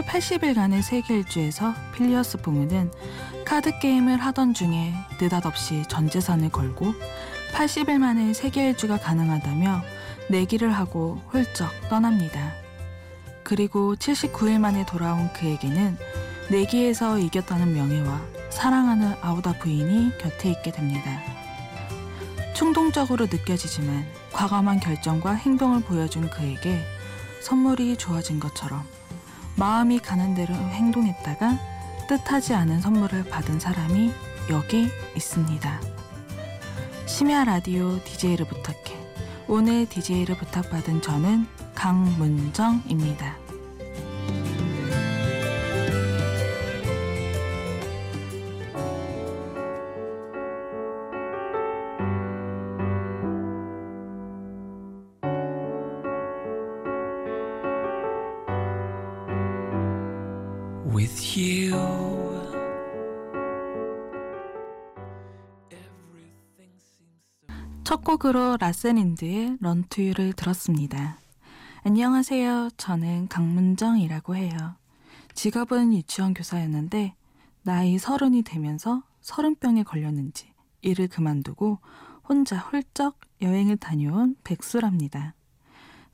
소설 80일간의 세계 일주에서 필리어스 부모는 카드 게임을 하던 중에 느닷없이 전 재산을 걸고 80일 만에 세계 일주가 가능하다며 내기를 하고 훌쩍 떠납니다. 그리고 79일 만에 돌아온 그에게는 내기에서 이겼다는 명예와 사랑하는 아우다 부인이 곁에 있게 됩니다. 충동적으로 느껴지지만 과감한 결정과 행동을 보여준 그에게 선물이 주어진 것처럼 마음이 가는 대로 행동했다가 뜻하지 않은 선물을 받은 사람이 여기 있습니다. 심야 라디오 DJ를 부탁해. 오늘 DJ를 부탁받은 저는 강문정입니다. 첫 곡으로 라센인드의 런투유를 들었습니다. 안녕하세요. 저는 강문정이라고 해요. 직업은 유치원 교사였는데 나이 서른이 되면서 서른병에 걸렸는지 일을 그만두고 혼자 훌쩍 여행을 다녀온 백수랍니다.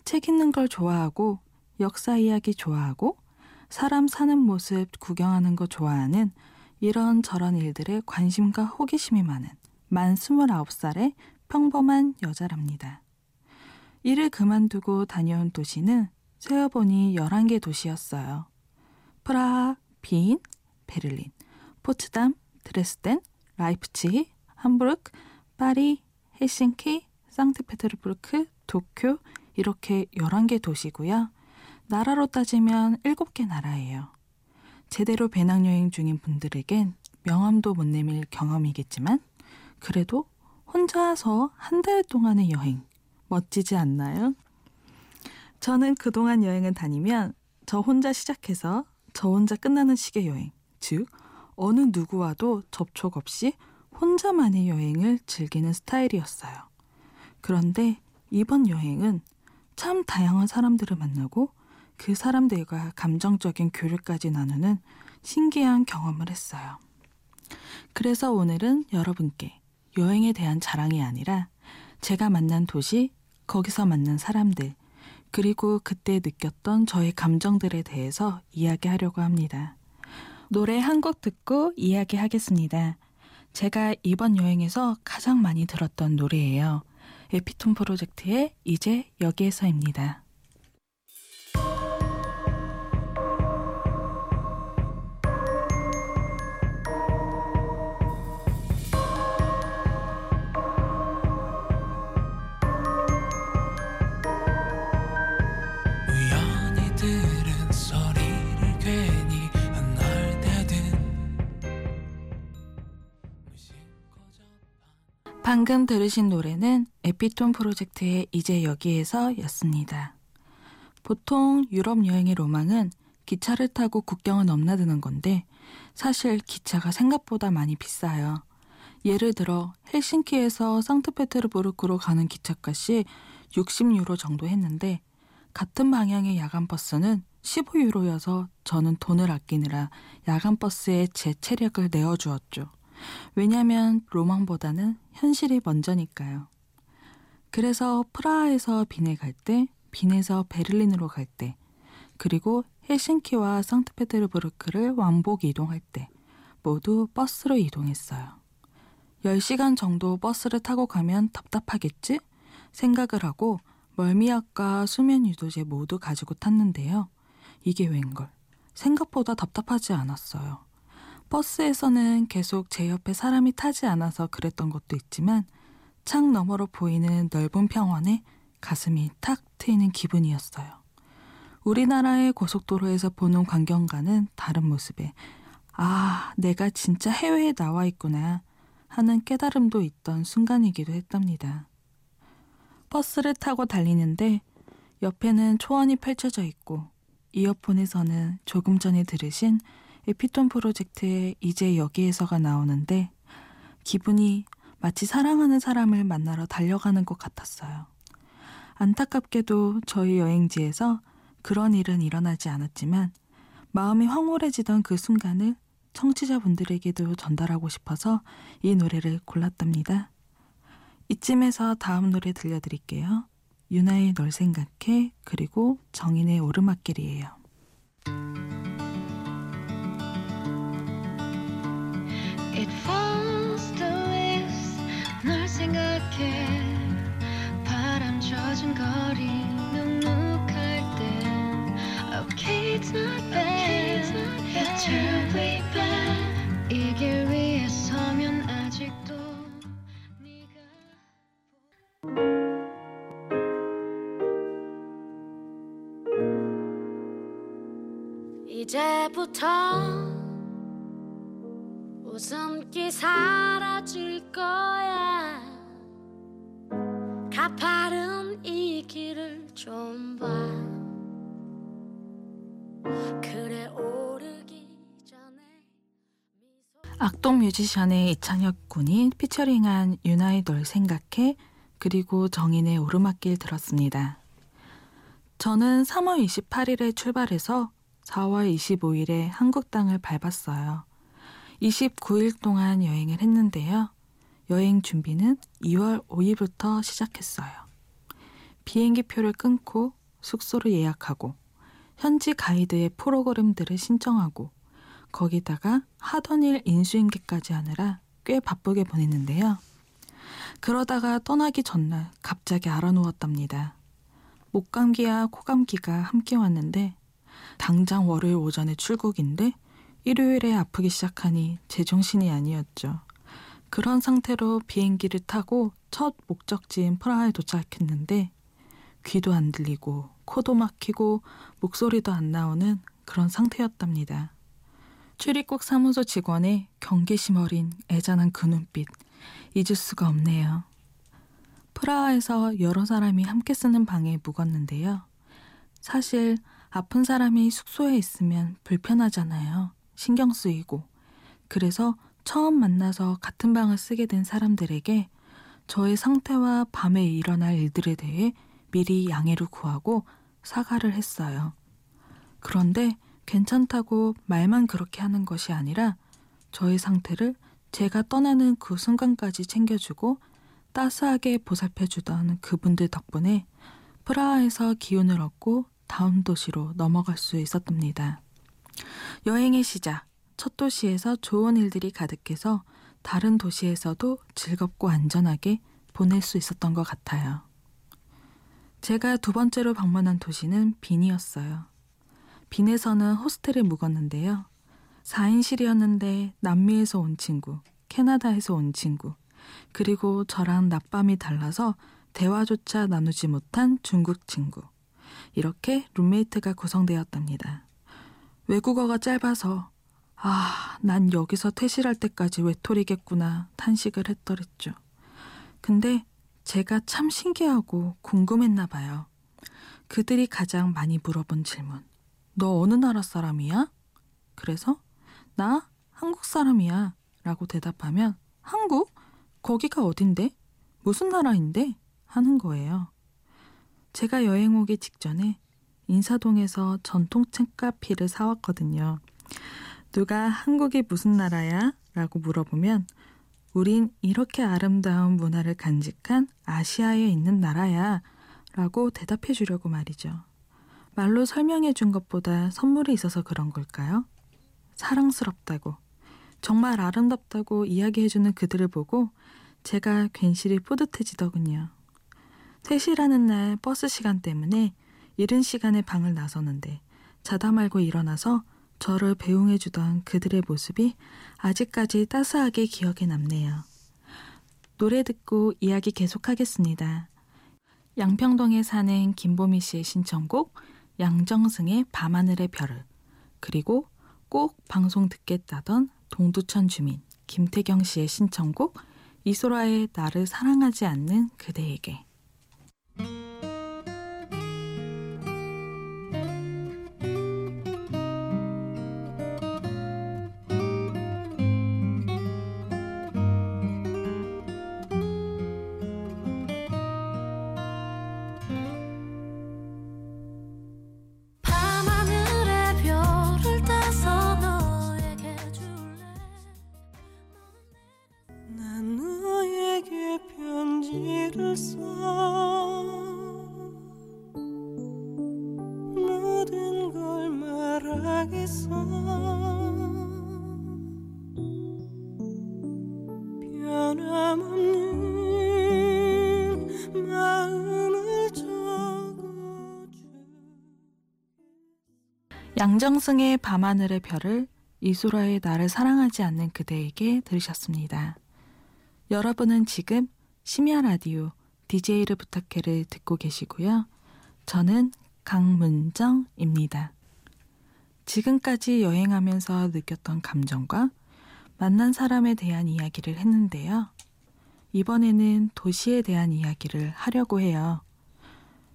책 읽는 걸 좋아하고 역사 이야기 좋아하고 사람 사는 모습 구경하는 거 좋아하는 이런 저런 일들에 관심과 호기심이 많은 만 29살의 평범한 여자랍니다. 일을 그만두고 다녀온 도시는 세어보니 11개 도시였어요. 프라하, 빈, 베를린, 포츠담, 드레스덴, 라이프치히, 함부르크, 파리, 헬싱키, 상트페테르부르크, 도쿄 이렇게 11개 도시고요. 나라로 따지면 7개 나라예요. 제대로 배낭여행 중인 분들에겐 명함도 못 내밀 경험이겠지만 그래도 혼자서 한 달 동안의 여행 멋지지 않나요? 저는 그동안 여행을 다니면 저 혼자 시작해서 저 혼자 끝나는 식의 여행, 즉 어느 누구와도 접촉 없이 혼자만의 여행을 즐기는 스타일이었어요. 그런데 이번 여행은 참 다양한 사람들을 만나고 그 사람들과 감정적인 교류까지 나누는 신기한 경험을 했어요. 그래서 오늘은 여러분께 여행에 대한 자랑이 아니라 제가 만난 도시, 거기서 만난 사람들, 그리고 그때 느꼈던 저의 감정들에 대해서 이야기하려고 합니다. 노래 한 곡 듣고 이야기하겠습니다. 제가 이번 여행에서 가장 많이 들었던 노래예요. 에피톤 프로젝트의 이제 여기에서입니다. 방금 들으신 노래는 에피톤 프로젝트의 이제 여기에서 였습니다. 보통 유럽 여행의 로망은 기차를 타고 국경을 넘나드는 건데 사실 기차가 생각보다 많이 비싸요. 예를 들어 헬싱키에서 상트페테르부르크로 가는 기차값이 60유로 정도 했는데 같은 방향의 야간 버스는 15유로여서 저는 돈을 아끼느라 야간 버스에 제 체력을 내어 주었죠. 왜냐면 로망보다는 현실이 먼저니까요. 그래서 프라하에서 빈에 갈 때, 빈에서 베를린으로 갈 때, 그리고 헬싱키와 상트페테르부르크를 왕복 이동할 때 모두 버스로 이동했어요. 10시간 정도 버스를 타고 가면 답답하겠지? 생각을 하고 멀미약과 수면 유도제 모두 가지고 탔는데요. 이게 웬걸. 생각보다 답답하지 않았어요. 버스에서는 계속 제 옆에 사람이 타지 않아서 그랬던 것도 있지만 창 너머로 보이는 넓은 평원에 가슴이 탁 트이는 기분이었어요. 우리나라의 고속도로에서 보는 광경과는 다른 모습에 아, 내가 진짜 해외에 나와 있구나 하는 깨달음도 있던 순간이기도 했답니다. 버스를 타고 달리는데 옆에는 초원이 펼쳐져 있고 이어폰에서는 조금 전에 들으신 에 피톤 프로젝트의 이제 여기에서가 나오는데 기분이 마치 사랑하는 사람을 만나러 달려가는 것 같았어요. 안타깝게도 저희 여행지에서 그런 일은 일어나지 않았지만 마음이 황홀해지던 그 순간을 청취자분들에게도 전달하고 싶어서 이 노래를 골랐답니다. 이쯤에서 다음 노래 들려드릴게요. 유나의 널 생각해 그리고 정인의 오르막길이에요. 생각해. 바람 젖은 거리 눅눅할 땐 Okay it's not bad Terribly bad 이길 위해 서면 아직도 네가 이제부터 웃음기 사라질 거야 가파른 이 길을 좀 봐 그래 오르기 전에 악동 뮤지션의 이창혁 군이 피처링한 유나의 널 생각해 그리고 정인의 오르막길 들었습니다. 저는 3월 28일에 출발해서 4월 25일에 한국 땅을 밟았어요. 29일 동안 여행을 했는데요. 여행 준비는 2월 5일부터 시작했어요. 비행기 표를 끊고 숙소를 예약하고 현지 가이드의 프로그램들을 신청하고 거기다가 하던 일 인수인계까지 하느라 꽤 바쁘게 보냈는데요. 그러다가 떠나기 전날 갑자기 알아누웠답니다. 목감기와 코감기가 함께 왔는데 당장 월요일 오전에 출국인데 일요일에 아프기 시작하니 제정신이 아니었죠. 그런 상태로 비행기를 타고 첫 목적지인 프라하에 도착했는데 귀도 안 들리고 코도 막히고 목소리도 안 나오는 그런 상태였답니다. 출입국 사무소 직원의 경계심 어린 애잔한 그 눈빛 잊을 수가 없네요. 프라하에서 여러 사람이 함께 쓰는 방에 묵었는데요. 사실 아픈 사람이 숙소에 있으면 불편하잖아요. 신경 쓰이고. 그래서 처음 만나서 같은 방을 쓰게 된 사람들에게 저의 상태와 밤에 일어날 일들에 대해 미리 양해를 구하고 사과를 했어요. 그런데 괜찮다고 말만 그렇게 하는 것이 아니라 저의 상태를 제가 떠나는 그 순간까지 챙겨주고 따스하게 보살펴주던 그분들 덕분에 프라하에서 기운을 얻고 다음 도시로 넘어갈 수 있었답니다. 여행의 시작. 첫 도시에서 좋은 일들이 가득해서 다른 도시에서도 즐겁고 안전하게 보낼 수 있었던 것 같아요. 제가 두 번째로 방문한 도시는 빈이었어요. 빈에서는 호스텔에 묵었는데요. 4인실이었는데 남미에서 온 친구, 캐나다에서 온 친구, 그리고 저랑 낮밤이 달라서 대화조차 나누지 못한 중국 친구. 이렇게 룸메이트가 구성되었답니다. 외국어가 짧아서 아, 난 여기서 퇴실할 때까지 외톨이겠구나 탄식을 했더랬죠. 근데 제가 참 신기하고 궁금했나 봐요. 그들이 가장 많이 물어본 질문. 너 어느 나라 사람이야? 그래서 나 한국 사람이야 라고 대답하면 한국? 거기가 어딘데? 무슨 나라인데? 하는 거예요. 제가 여행 오기 직전에 인사동에서 전통 책카피를 사왔거든요. 누가 한국이 무슨 나라야? 라고 물어보면 우린 이렇게 아름다운 문화를 간직한 아시아에 있는 나라야 라고 대답해 주려고 말이죠. 말로 설명해 준 것보다 선물이 있어서 그런 걸까요? 사랑스럽다고, 정말 아름답다고 이야기해 주는 그들을 보고 제가 괜시리 뿌듯해지더군요. 퇴실하는 날 버스 시간 때문에 이른 시간에 방을 나서는데 자다 말고 일어나서 저를 배웅해 주던 그들의 모습이 아직까지 따스하게 기억에 남네요. 노래 듣고 이야기 계속하겠습니다. 양평동에 사는 김보미 씨의 신청곡 양정승의 밤하늘의 별을 그리고 꼭 방송 듣겠다던 동두천 주민 김태경 씨의 신청곡 이소라의 나를 사랑하지 않는 그대에게 편지를 써 모든 걸 말하겠어? 변함없는 마음을 적어줘 양정승의 밤하늘의 별을 이소라의 나를 사랑하지 않는 그대에게 들으셨습니다. 여러분은 지금 심야 라디오 DJ를 부탁해를 듣고 계시고요. 저는 강문정입니다. 지금까지 여행하면서 느꼈던 감정과 만난 사람에 대한 이야기를 했는데요. 이번에는 도시에 대한 이야기를 하려고 해요.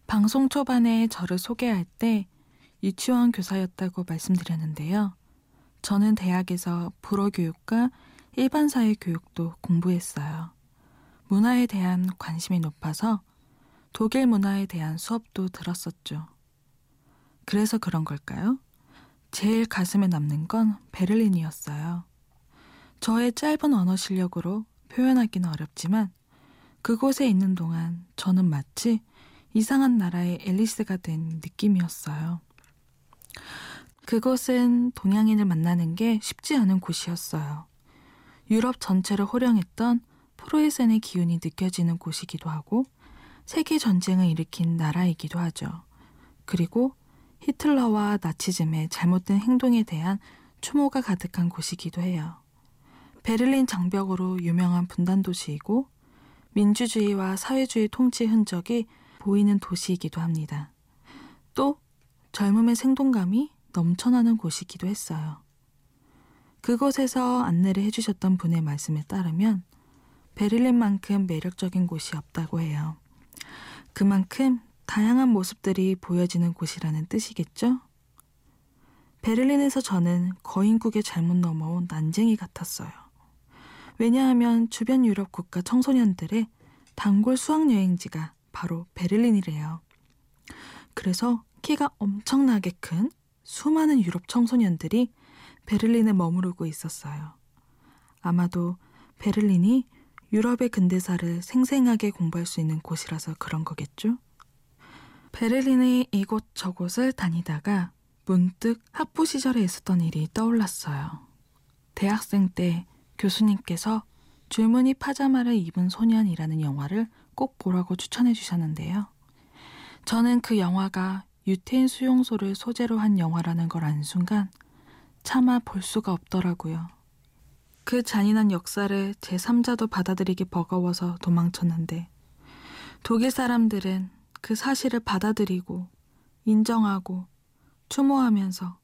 방송 초반에 저를 소개할 때 유치원 교사였다고 말씀드렸는데요. 저는 대학에서 불어 교육과 일반 사회 교육도 공부했어요. 문화에 대한 관심이 높아서 독일 문화에 대한 수업도 들었었죠. 그래서 그런 걸까요? 제일 가슴에 남는 건 베를린이었어요. 저의 짧은 언어 실력으로 표현하기는 어렵지만 그곳에 있는 동안 저는 마치 이상한 나라의 앨리스가 된 느낌이었어요. 그곳은 동양인을 만나는 게 쉽지 않은 곳이었어요. 유럽 전체를 호령했던 프로이센의 기운이 느껴지는 곳이기도 하고 세계 전쟁을 일으킨 나라이기도 하죠. 그리고 히틀러와 나치즘의 잘못된 행동에 대한 추모가 가득한 곳이기도 해요. 베를린 장벽으로 유명한 분단 도시이고 민주주의와 사회주의 통치 흔적이 보이는 도시이기도 합니다. 또 젊음의 생동감이 넘쳐나는 곳이기도 했어요. 그곳에서 안내를 해주셨던 분의 말씀에 따르면 베를린만큼 매력적인 곳이 없다고 해요. 그만큼 다양한 모습들이 보여지는 곳이라는 뜻이겠죠? 베를린에서 저는 거인국에 잘못 넘어온 난쟁이 같았어요. 왜냐하면 주변 유럽 국가 청소년들의 단골 수학여행지가 바로 베를린이래요. 그래서 키가 엄청나게 큰 수많은 유럽 청소년들이 베를린에 머무르고 있었어요. 아마도 베를린이 유럽의 근대사를 생생하게 공부할 수 있는 곳이라서 그런 거겠죠? 베를린의 이곳저곳을 다니다가 문득 학부 시절에 있었던 일이 떠올랐어요. 대학생 때 교수님께서 줄무늬 파자마를 입은 소년이라는 영화를 꼭 보라고 추천해 주셨는데요. 저는 그 영화가 유태인 수용소를 소재로 한 영화라는 걸 안 순간 차마 볼 수가 없더라고요. 그 잔인한 역사를 제3자도 받아들이기 버거워서 도망쳤는데 독일 사람들은 그 사실을 받아들이고 인정하고 추모하면서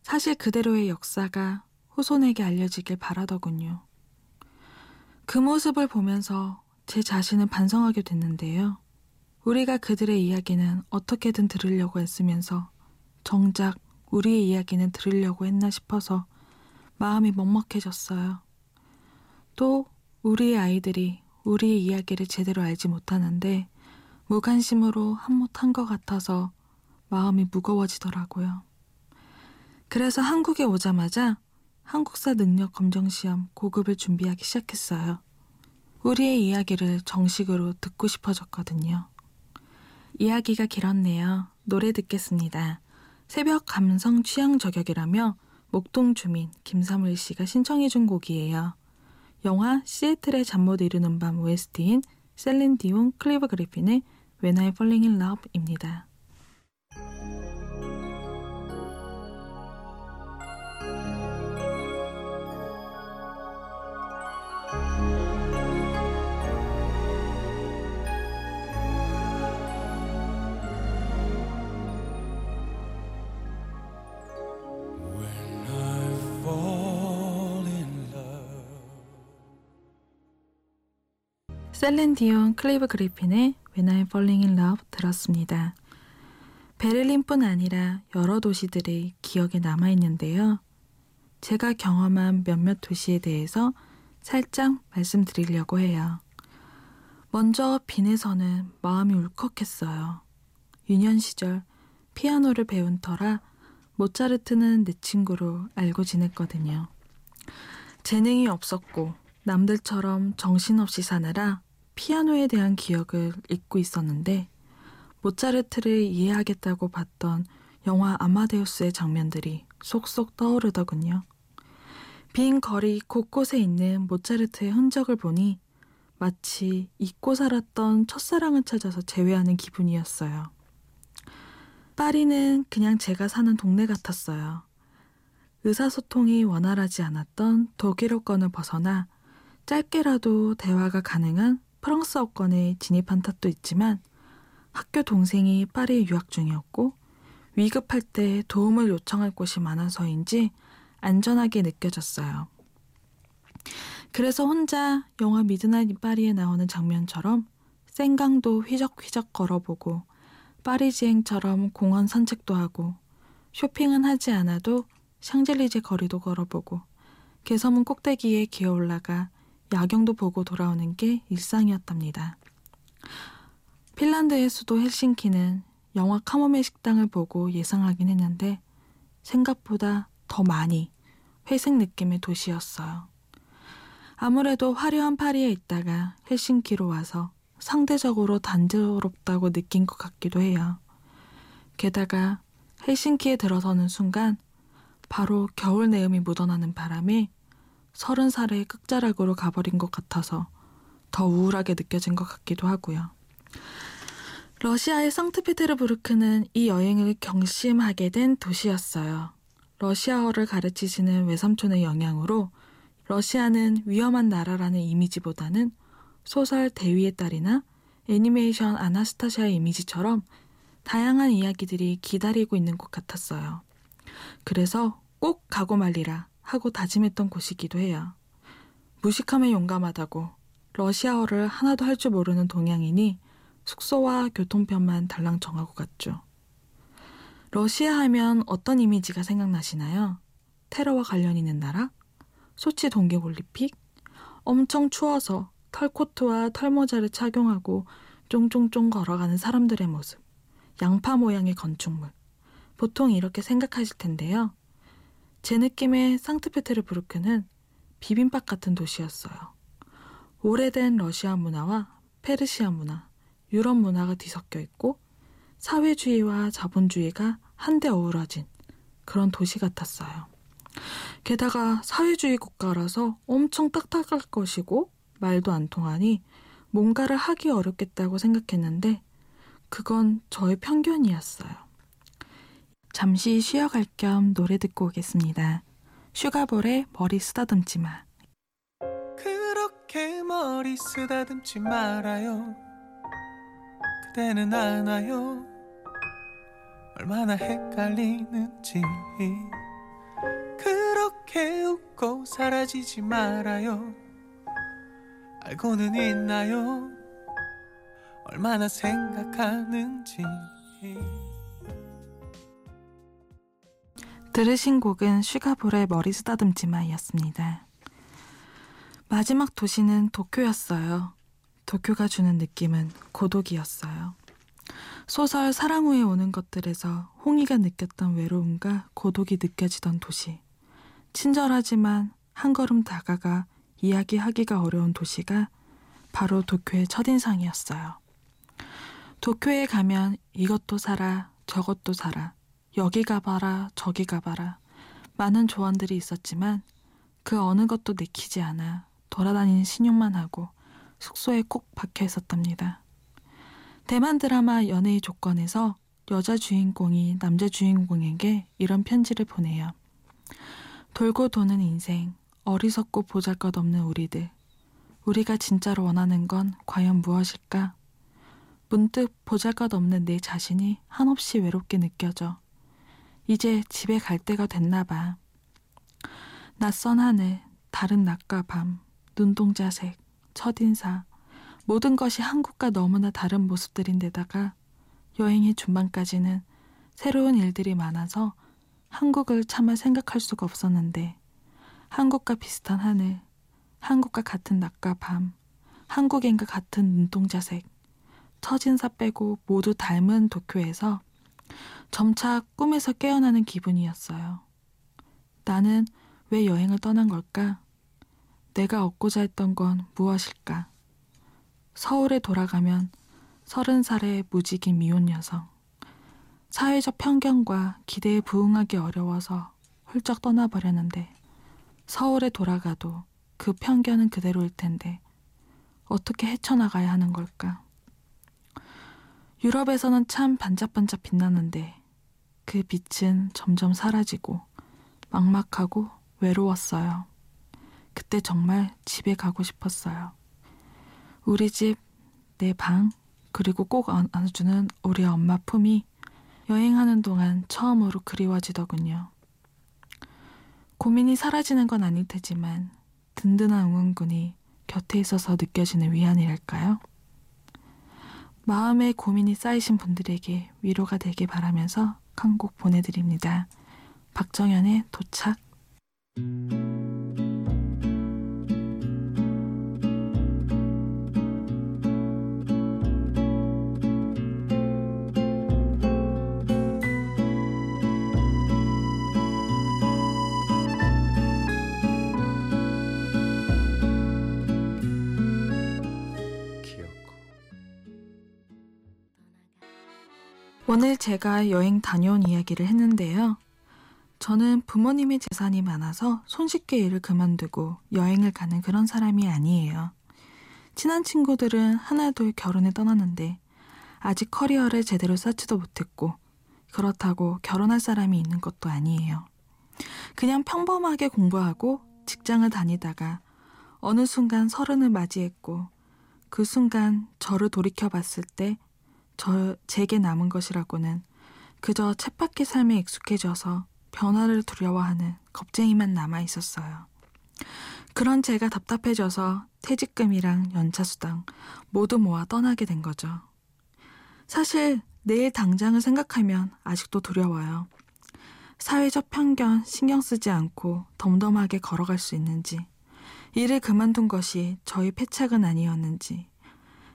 사실 그대로의 역사가 후손에게 알려지길 바라더군요. 그 모습을 보면서 제 자신을 반성하게 됐는데요. 우리가 그들의 이야기는 어떻게든 들으려고 했으면서 정작 우리의 이야기는 들으려고 했나 싶어서 마음이 먹먹해졌어요. 또 우리의 아이들이 우리의 이야기를 제대로 알지 못하는데 무관심으로 한못한 것 같아서 마음이 무거워지더라고요. 그래서 한국에 오자마자 한국사 능력 검정 시험 고급을 준비하기 시작했어요. 우리의 이야기를 정식으로 듣고 싶어졌거든요. 이야기가 길었네요. 노래 듣겠습니다. 새벽 감성 취향 저격이라며 목동 주민 김사물 씨가 신청해 준 곡이에요. 영화 시애틀의 잠 못 이루는 밤 OST인 셀린 디온 클리브 그리핀의 When I'm Falling in Love입니다. 셀렌 디온 클리브 그리핀의 When I'm Falling in Love 들었습니다. 베를린뿐 아니라 여러 도시들이 기억에 남아있는데요. 제가 경험한 몇몇 도시에 대해서 살짝 말씀드리려고 해요. 먼저 빈에서는 마음이 울컥했어요. 유년 시절 피아노를 배운 터라 모차르트는 내 친구로 알고 지냈거든요. 재능이 없었고 남들처럼 정신없이 사느라 피아노에 대한 기억을 잊고 있었는데 모차르트를 이해하겠다고 봤던 영화 아마데우스의 장면들이 쏙쏙 떠오르더군요. 빈 거리 곳곳에 있는 모차르트의 흔적을 보니 마치 잊고 살았던 첫사랑을 찾아서 재회하는 기분이었어요. 파리는 그냥 제가 사는 동네 같았어요. 의사소통이 원활하지 않았던 독일어권을 벗어나 짧게라도 대화가 가능한 프랑스어권에 진입한 탓도 있지만 학교 동생이 파리에 유학 중이었고 위급할 때 도움을 요청할 곳이 많아서인지 안전하게 느껴졌어요. 그래서 혼자 영화 Midnight 파리에 나오는 장면처럼 센강도 휘적휘적 걸어보고 파리지앵처럼 공원 산책도 하고 쇼핑은 하지 않아도 샹젤리제 거리도 걸어보고 개서문 꼭대기에 기어 올라가 야경도 보고 돌아오는 게 일상이었답니다. 핀란드의 수도 헬싱키는 영화 카모메 식당을 보고 예상하긴 했는데 생각보다 더 많이 회색 느낌의 도시였어요. 아무래도 화려한 파리에 있다가 헬싱키로 와서 상대적으로 단조롭다고 느낀 것 같기도 해요. 게다가 헬싱키에 들어서는 순간 바로 겨울 내음이 묻어나는 바람에 서른 살의 끝자락으로 가버린 것 같아서 더 우울하게 느껴진 것 같기도 하고요. 러시아의 상트페테르부르크는 이 여행을 경심하게 된 도시였어요. 러시아어를 가르치시는 외삼촌의 영향으로 러시아는 위험한 나라라는 이미지보다는 소설 대위의 딸이나 애니메이션 아나스타샤의 이미지처럼 다양한 이야기들이 기다리고 있는 곳 같았어요. 그래서 꼭 가고 말리라 하고 다짐했던 곳이기도 해요. 무식함에 용감하다고 러시아어를 하나도 할 줄 모르는 동양인이 숙소와 교통편만 달랑 정하고 갔죠. 러시아 하면 어떤 이미지가 생각나시나요? 테러와 관련 있는 나라? 소치 동계올림픽? 엄청 추워서 털코트와 털모자를 착용하고 쫑쫑쫑 걸어가는 사람들의 모습. 양파 모양의 건축물. 보통 이렇게 생각하실 텐데요. 제 느낌의 상트페테르부르크는 비빔밥 같은 도시였어요. 오래된 러시아 문화와 페르시아 문화, 유럽 문화가 뒤섞여 있고 사회주의와 자본주의가 한데 어우러진 그런 도시 같았어요. 게다가 사회주의 국가라서 엄청 딱딱할 것이고 말도 안 통하니 뭔가를 하기 어렵겠다고 생각했는데 그건 저의 편견이었어요. 잠시 쉬어갈 겸 노래 듣고 오겠습니다. 슈가볼의 머리 쓰다듬지 마. 그렇게 머리 쓰다듬지 말아요. 그대는 아나요? 얼마나 헷갈리는지 그렇게 웃고 사라지지 말아요 알고는 있나요 얼마나 생각하는지 들으신 곡은 슈가볼의 머리 쓰다듬지마였습니다. 마지막 도시는 도쿄였어요. 도쿄가 주는 느낌은 고독이었어요. 소설 사랑 후에 오는 것들에서 홍이가 느꼈던 외로움과 고독이 느껴지던 도시. 친절하지만 한 걸음 다가가 이야기하기가 어려운 도시가 바로 도쿄의 첫인상이었어요. 도쿄에 가면 이것도 사라, 저것도 사라, 여기 가봐라, 저기 가봐라. 많은 조언들이 있었지만 그 어느 것도 내키지 않아 돌아다니는 신용만 하고 숙소에 꼭 박혀 있었답니다. 대만 드라마 연애의 조건에서 여자 주인공이 남자 주인공에게 이런 편지를 보내요. 돌고 도는 인생, 어리석고 보잘 것 없는 우리들. 우리가 진짜로 원하는 건 과연 무엇일까? 문득 보잘 것 없는 내 자신이 한없이 외롭게 느껴져. 이제 집에 갈 때가 됐나 봐. 낯선 하늘, 다른 낮과 밤, 눈동자색, 첫인사, 모든 것이 한국과 너무나 다른 모습들인데다가 여행의 중반까지는 새로운 일들이 많아서 한국을 차마 생각할 수가 없었는데 한국과 비슷한 하늘, 한국과 같은 낮과 밤, 한국인과 같은 눈동자색, 처진사 빼고 모두 닮은 도쿄에서 점차 꿈에서 깨어나는 기분이었어요. 나는 왜 여행을 떠난 걸까? 내가 얻고자 했던 건 무엇일까? 서울에 돌아가면 서른 살의 무직인 미혼 여성. 사회적 편견과 기대에 부응하기 어려워서 훌쩍 떠나버렸는데 서울에 돌아가도 그 편견은 그대로일 텐데 어떻게 헤쳐나가야 하는 걸까? 유럽에서는 참 반짝반짝 빛나는데 그 빛은 점점 사라지고 막막하고 외로웠어요. 그때 정말 집에 가고 싶었어요. 우리 집, 내 방, 그리고 꼭 안아주는 우리 엄마 품이 여행하는 동안 처음으로 그리워지더군요. 고민이 사라지는 건 아닐 테지만 든든한 응원군이 곁에 있어서 느껴지는 위안이랄까요? 마음에 고민이 쌓이신 분들에게 위로가 되길 바라면서 한 곡 보내드립니다. 박정현의 도착. 오늘 제가 여행 다녀온 이야기를 했는데요. 저는 부모님의 재산이 많아서 손쉽게 일을 그만두고 여행을 가는 그런 사람이 아니에요. 친한 친구들은 하나둘 결혼에 떠났는데 아직 커리어를 제대로 쌓지도 못했고 그렇다고 결혼할 사람이 있는 것도 아니에요. 그냥 평범하게 공부하고 직장을 다니다가 어느 순간 서른을 맞이했고 그 순간 저를 돌이켜 봤을 때 저, 제게 남은 것이라고는 그저 쳇바퀴 삶에 익숙해져서 변화를 두려워하는 겁쟁이만 남아 있었어요. 그런 제가 답답해져서 퇴직금이랑 연차수당 모두 모아 떠나게 된 거죠. 사실 내일 당장을 생각하면 아직도 두려워요. 사회적 편견 신경 쓰지 않고 덤덤하게 걸어갈 수 있는지, 일을 그만둔 것이 저희 패착은 아니었는지,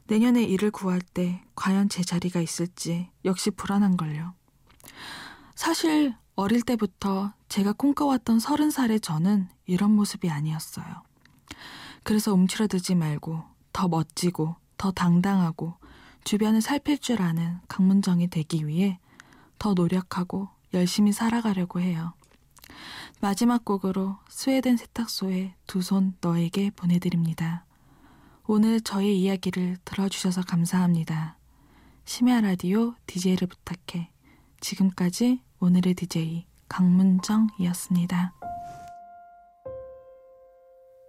내년에 일을 구할 때 과연 제 자리가 있을지 역시 불안한걸요. 사실 어릴 때부터 제가 꿈꿔왔던 서른 살의 저는 이런 모습이 아니었어요. 그래서 움츠러들지 말고 더 멋지고 더 당당하고 주변을 살필 줄 아는 강문정이 되기 위해 더 노력하고 열심히 살아가려고 해요. 마지막 곡으로 스웨덴 세탁소의 두 손 너에게 보내드립니다. 오늘 저의 이야기를 들어주셔서 감사합니다. 심야 라디오 DJ를 부탁해. 지금까지 오늘의 DJ 강문정이었습니다.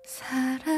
사랑